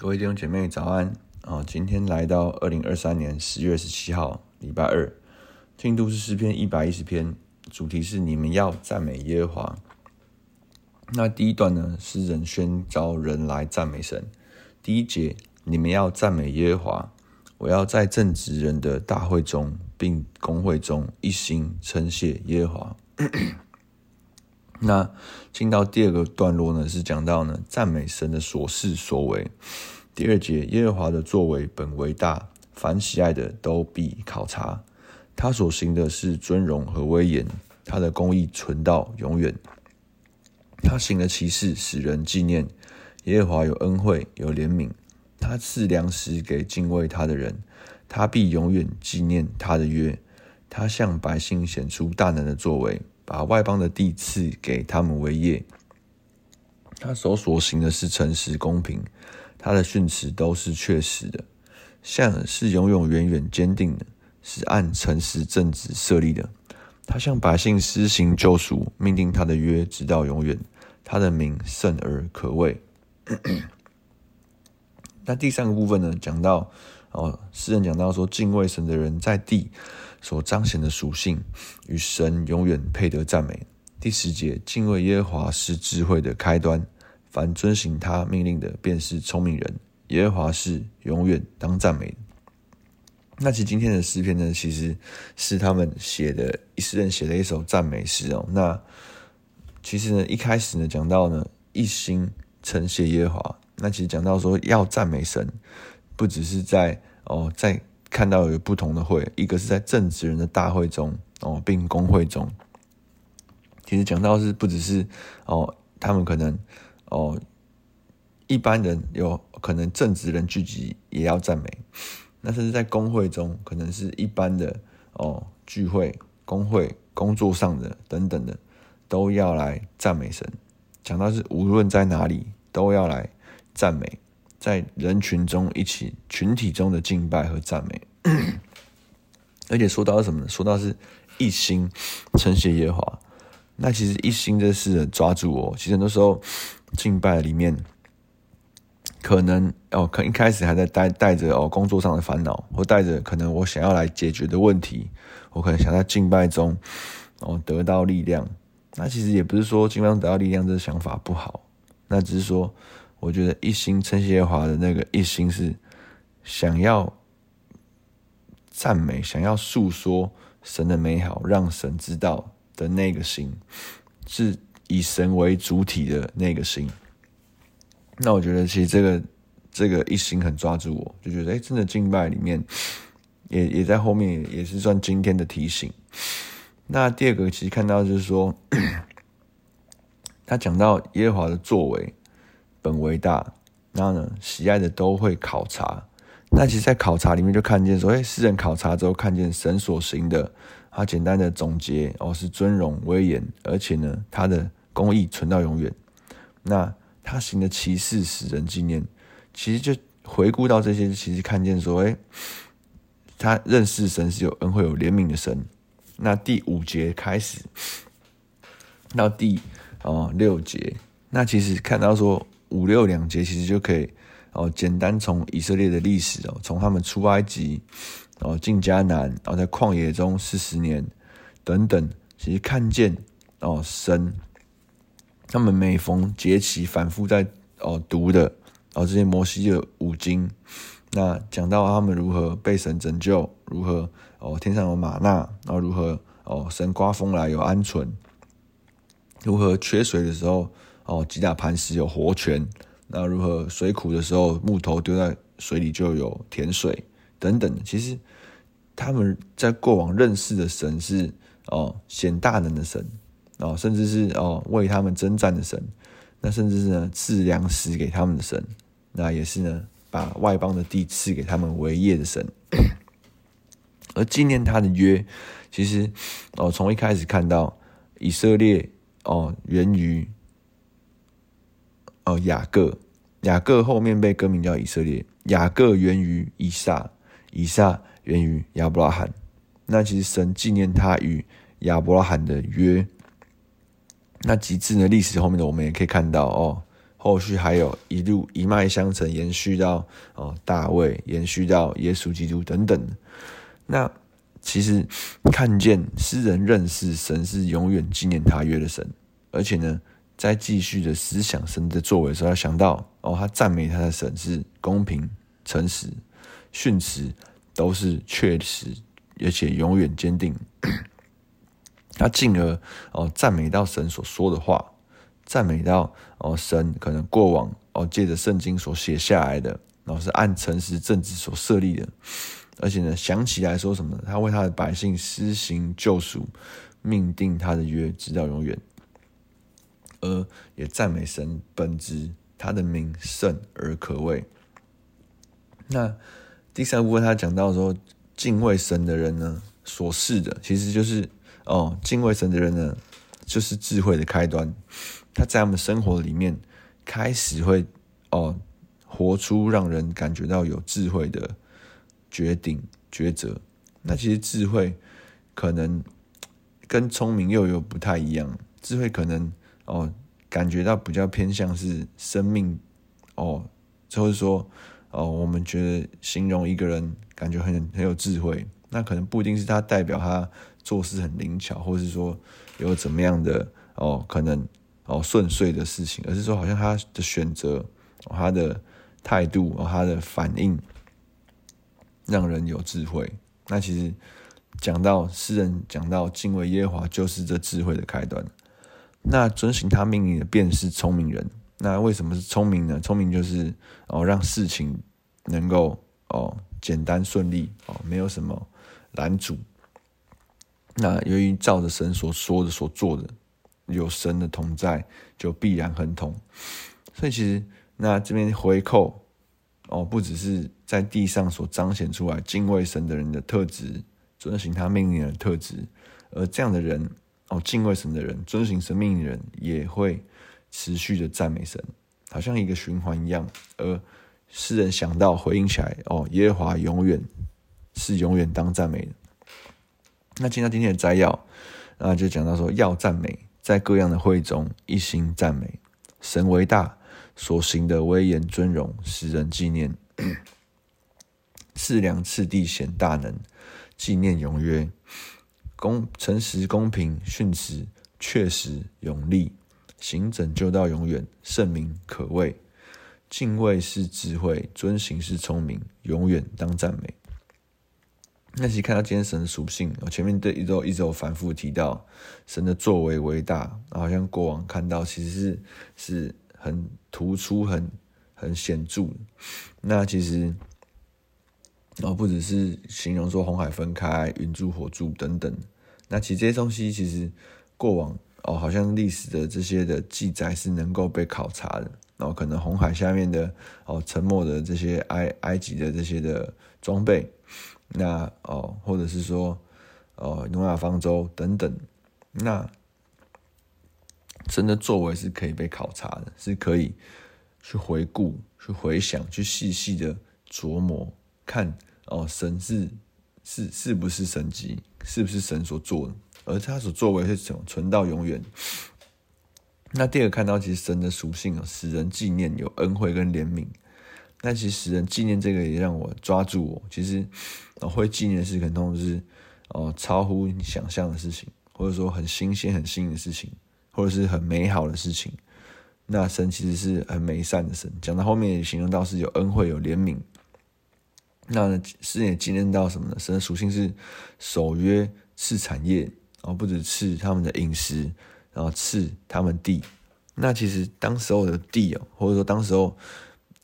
各位弟兄姐妹早安啊！今天来到二零二三年十月十七号，礼拜二，进度是诗篇一百一十篇，主题是你们要赞美耶和华。那第一段呢，诗人宣召人来赞美神。第一节，你们要赞美耶和华，我要在正直人的大会中，并公会中一心称谢耶和华。那进到第二个段落呢，是讲到呢赞美神的所事所为。第二节，耶和华的作为本为大，凡喜爱的都必考察。他所行的是尊荣和威严，他的公义存到永远。他行的奇事使人纪念。耶和华有恩惠有怜悯，他赐粮食给敬畏他的人，他必永远纪念他的约。他向百姓显出大能的作为。把外邦的地赐给他们为业，他手所行的是诚实公平，他的训词都是确实的，像是永永远远坚定的，是按诚实正直设立的。他向百姓施行救赎，命定他的约直到永远，他的名圣而可畏。那第三个部分呢，讲到哦，诗人讲到说，敬畏神的人在地。所彰显的属性与神永远配得赞美。第十节，敬畏耶和华是智慧的开端，凡遵行他命令的，便是聪明人。耶和华是永远当赞美。那其实今天的诗篇呢，其实是他们写的一，诗人写的一首赞美诗哦。那其实呢，一开始呢，讲到呢，一心称谢耶和华。那其实讲到说要赞美神，不只是在哦，在看到有不同的会，一个是在正直人的大会中哦，并工会中。其实讲到是不只是哦，他们可能哦，一般人有可能正直人聚集也要赞美，那甚至在工会中，可能是一般的哦聚会、工会、工作上的等等的，都要来赞美神。讲到是无论在哪里都要来赞美。在人群中一起群体中的敬拜和赞美，而且说到什么呢？说到是一心称谢耶和华。那其实一心这事抓住我。其实很多时候敬拜里面，可能哦，可一开始还在带带着哦工作上的烦恼，或带着可能我想要来解决的问题，我可能想在敬拜中哦得到力量。那其实也不是说敬拜得到力量这个想法不好，那只是说。我觉得一心称谢耶和华的那个一心是想要赞美、想要诉说神的美好，让神知道的那个心，是以神为主体的那个心。那我觉得其实这个这个一心很抓住我，就觉得哎，真的敬拜里面也也在后面也是算今天的提醒。那第二个其实看到就是说，他讲到耶和华的作为。本为大，然后呢，喜爱的都会考察。那其实，在考察里面就看见说，哎，诗人考察之后看见神所行的，他简单的总结哦，是尊荣威严，而且呢，他的公义存到永远。那他行的奇事使人纪念，其实就回顾到这些，其实看见说，哎，他认识神是有恩惠、有怜悯的神。那第五节开始到第哦六节，那其实看到说。五六两节其实就可以哦，简单从以色列的历史哦，从他们出埃及哦，进迦南，然后在旷野中四十年等等，其实看见哦神，他们每逢节期反复在哦读的然哦这些摩西的五经，那讲到他们如何被神拯救，如何哦天上有吗哪，然后如何哦神刮风来有鹌鹑，如何缺水的时候。哦，击打磐石有活泉，那如何水苦的时候，木头丢在水里就有甜水等等。其实他们在过往认识的神是哦显大能的神哦，甚至是哦为他们征战的神，那甚至是呢赐粮食给他们的神，那也是呢把外邦的地赐给他们为业的神。而纪念他的约，其实哦从一开始看到以色列哦源于。哦，雅各，雅各后面被更名叫以色列。雅各源于以撒，以撒源于亚伯拉罕。那其实神纪念他与亚伯拉罕的约。那极致呢历史后面的我们也可以看到哦，后续还有一路一脉相承，延续到哦大卫，延续到耶稣基督等等。那其实看见诗人认识神是永远纪念他约的神，而且呢，在继续的思想神的作为时候，要想到哦，他赞美他的神是公平、诚实、训词都是确实，而且永远坚定。他进而哦赞美到神所说的话，赞美到哦神可能过往哦借着圣经所写下来的，然后是按诚实正直所设立的。而且呢，想起来说什么？他为他的百姓施行救赎，命定他的约直到永远，而也赞美神本质，他的名圣而可畏。那第三部分他讲到说，敬畏神的人呢，所示的其实就是哦，敬畏神的人呢，就是智慧的开端。他在他们生活里面开始会哦，活出让人感觉到有智慧的。决定抉择，那其实智慧可能跟聪明又有不太一样。智慧可能哦，感觉到比较偏向是生命哦，就是说哦，我们觉得形容一个人感觉很很有智慧，那可能不一定是他代表他做事很灵巧，或是说有怎么样的哦，可能哦顺遂的事情，而是说好像他的选择、他的态度、他的反应。让人有智慧。那其实讲到诗人讲到敬畏耶和华，就是这智慧的开端。那遵循他命令的便是聪明人。那为什么是聪明呢？聪明就是哦，让事情能够哦简单顺利哦，没有什么拦阻。那由于照着神所说的所做的，有神的同在，就必然亨通。所以其实那这边回扣。哦，不只是在地上所彰显出来敬畏神的人的特质，遵循他命令的特质，而这样的人，哦，敬畏神的人，遵循神命的人，也会持续的赞美神，好像一个循环一样。而诗人想到回应起来，哦，耶和华永远是永远当赞美的。那进到今天的摘要，那就讲到说，要赞美，在各样的会中一心赞美，神为大。所行的威严尊荣，使人纪念；赐良赐地显大能，纪念永约。公诚实公平，训词确实永立，行拯救到永远，圣名可畏。敬畏是智慧，遵行是聪明，永远当赞美。那其实看到今天神的属性，我前面对一周一直有反复提到神的作为为大，好像过往看到其实是是。很突出，很很显著。那其实，然后，不只是形容说红海分开、云柱火柱等等。那其实这些东西，其实过往哦，好像历史的这些的记载是能够被考察的。然后可能红海下面的哦，沉没的这些埃埃及的这些的装备，那哦，或者是说哦，诺亚方舟等等，那。真的作为是可以被考察的，是可以去回顾、去回想、去细细的琢磨，看哦，神是是是不是神迹，是不是神所做的，而他所作为是存存到永远。那第二个看到，其实神的属性使人纪念，有恩惠跟怜悯。那其实使人纪念这个也让我抓住我，其实哦会纪念的事可能是哦超乎你想象的事情，或者说很新鲜、很新的事情。或者是很美好的事情，那神其实是很美善的神。讲到后面也形容到是有恩惠、有怜悯。那诗人也纪念到什么呢？神的属性是守约、赐产业，然后不止赐他们的饮食，然后赐他们地。那其实当时候的地哦，或者说当时候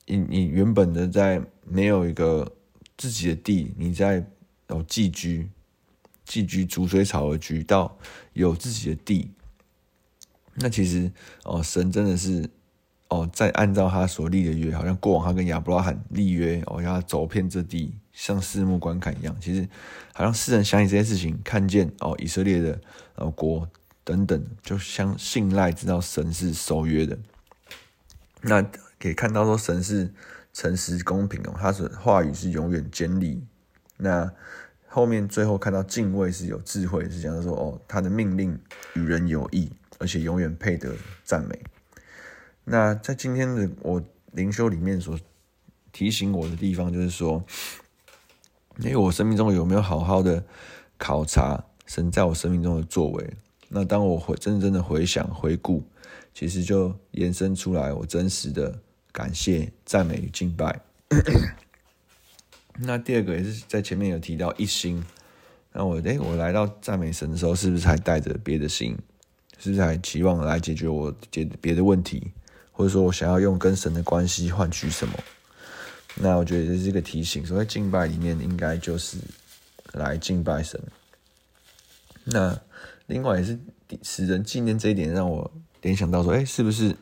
你你原本的在没有一个自己的地，你在哦寄居，寄居逐水草而居，到有自己的地。那其实哦，神真的是哦，再按照他所立的约，好像过往他跟亚伯拉罕立约哦，要他走遍这地，像四目观看一样。其实好像世人想起这些事情，看见哦，以色列的呃国等等，就相信赖知道神是守约的。那可以看到说，神是诚实公平哦，他的话语是永远坚立。那后面最后看到敬畏是有智慧，是讲说哦，他的命令与人有益。而且永远配得赞美。那在今天的我灵修里面所提醒我的地方，就是说，因为我生命中有没有好好的考察神在我生命中的作为？那当我回真正的回想回顾，其实就延伸出来我真实的感谢、赞美与敬拜。那第二个也是在前面有提到一心。那我诶，我来到赞美神的时候，是不是还带着别的心？是不是还期望来解决我解别的问题，或者说我想要用跟神的关系换取什么？那我觉得这是一个提醒，所以敬拜里面应该就是来敬拜神。那另外也是使人纪念这一点，让我联想到说，哎，是不是？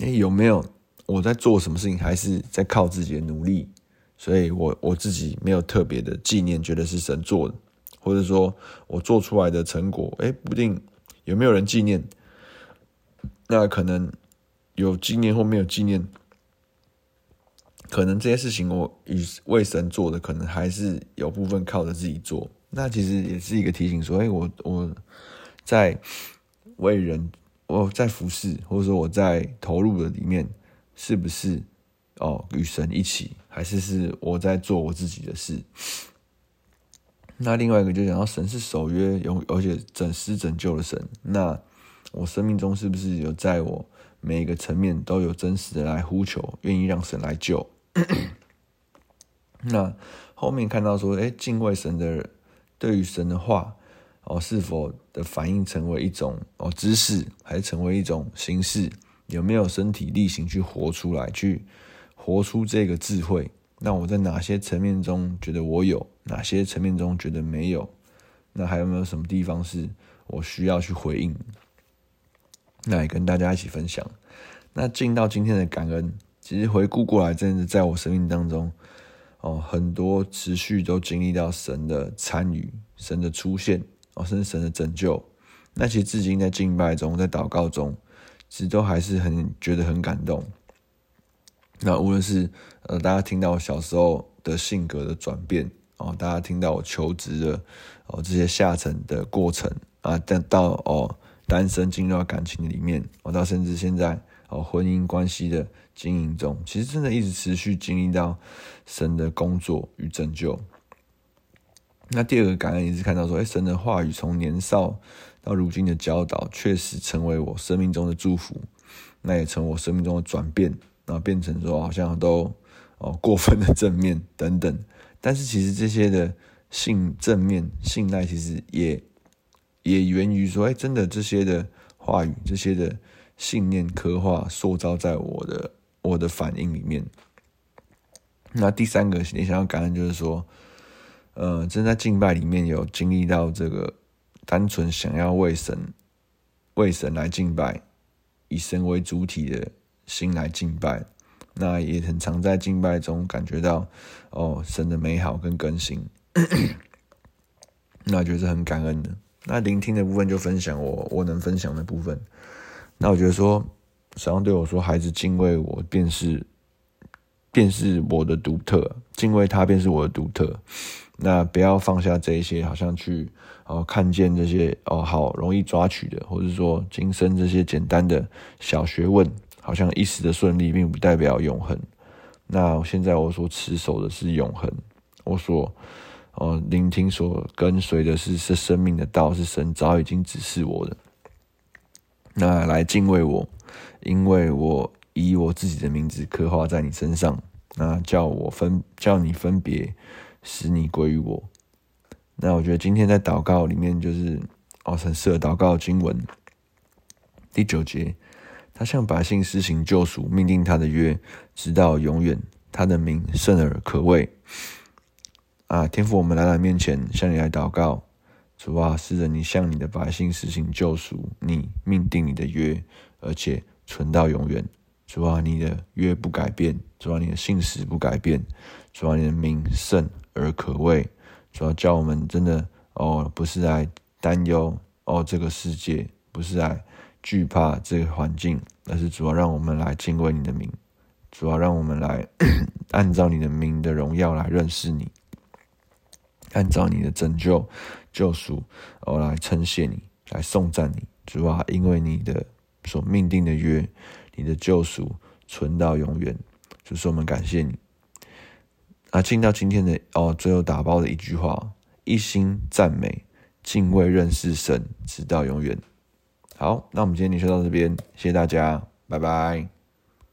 哎，有没有我在做什么事情，还是在靠自己的努力？所以我我自己没有特别的纪念，觉得是神做的，或者说我做出来的成果，哎，不定有没有人纪念，那可能有纪念或没有纪念，可能这些事情我与为神做的，可能还是有部分靠着自己做。那其实也是一个提醒，说，哎，我我在为人，我在服侍，或者说我在投入的里面，是不是？哦，与神一起，还是是我在做我自己的事。那另外一个就讲到神是守约，有而且整施拯救的神。那我生命中是不是有在我每一个层面都有真实的来呼求，愿意让神来救？那后面看到说，哎，敬畏神的人对于神的话，哦，是否的反应成为一种哦知识，还成为一种形式？有没有身体力行去活出来去？活出这个智慧，那我在哪些层面中觉得我有，哪些层面中觉得没有？那还有没有什么地方是我需要去回应？那也跟大家一起分享。那进到今天的感恩，其实回顾过来，真的在我生命当中，哦，很多持续都经历到神的参与、神的出现，哦，甚至神的拯救。那其实至今在敬拜中，在祷告中，其实都还是很觉得很感动。那无论是呃，大家听到我小时候的性格的转变哦，大家听到我求职的哦这些下沉的过程啊，但到哦单身进入到感情里面，我到甚至现在哦婚姻关系的经营中，其实真的一直持续经历到神的工作与拯救。那第二个感恩也是看到说，哎，神的话语从年少到如今的教导，确实成为我生命中的祝福，那也成我生命中的转变。然后变成说好像都哦过分的正面等等，但是其实这些的信正面信赖，其实也也源于说，哎，真的这些的话语，这些的信念刻画塑造在我的我的反应里面。那第三个你想要感恩，就是说，呃，正在敬拜里面有经历到这个单纯想要为神为神来敬拜，以神为主体的。心来敬拜，那也很常在敬拜中感觉到哦神的美好跟更新，那就是很感恩的。那聆听的部分就分享我我能分享的部分。那我觉得说，神对我说，孩子敬畏我便是便是我的独特，敬畏他便是我的独特。那不要放下这一些，好像去哦看见这些哦好容易抓取的，或者说今生这些简单的小学问。好像一时的顺利，并不代表永恒。那现在我所持守的是永恒，我所哦聆听、所跟随的是是生命的道，是神早已经指示我的。那来敬畏我，因为我以我自己的名字刻画在你身上。那叫我分，叫你分别，使你归于我。那我觉得今天在祷告里面，就是哦，很适合祷告经文第九节。他向百姓施行救赎，命定他的约直到永远。他的名圣而可畏。啊，天父，我们来到面前，向你来祷告。主啊，是着，你向你的百姓实行救赎，你命定你的约，而且存到永远。主啊，你的约不改变。主啊，你的信实不改变。主啊，你的名圣而可畏。主啊，叫我们真的哦，不是来担忧哦，这个世界不是来。惧怕这个环境，而是主要让我们来敬畏你的名，主要让我们来 按照你的名的荣耀来认识你，按照你的拯救救赎，我来称谢你，来颂赞你，主啊，因为你的所命定的约，你的救赎存到永远。就是我们感谢你。啊，进到今天的哦，最后打包的一句话：一心赞美、敬畏、认识神，直到永远。好，那我们今天就说到这边，谢谢大家，拜拜。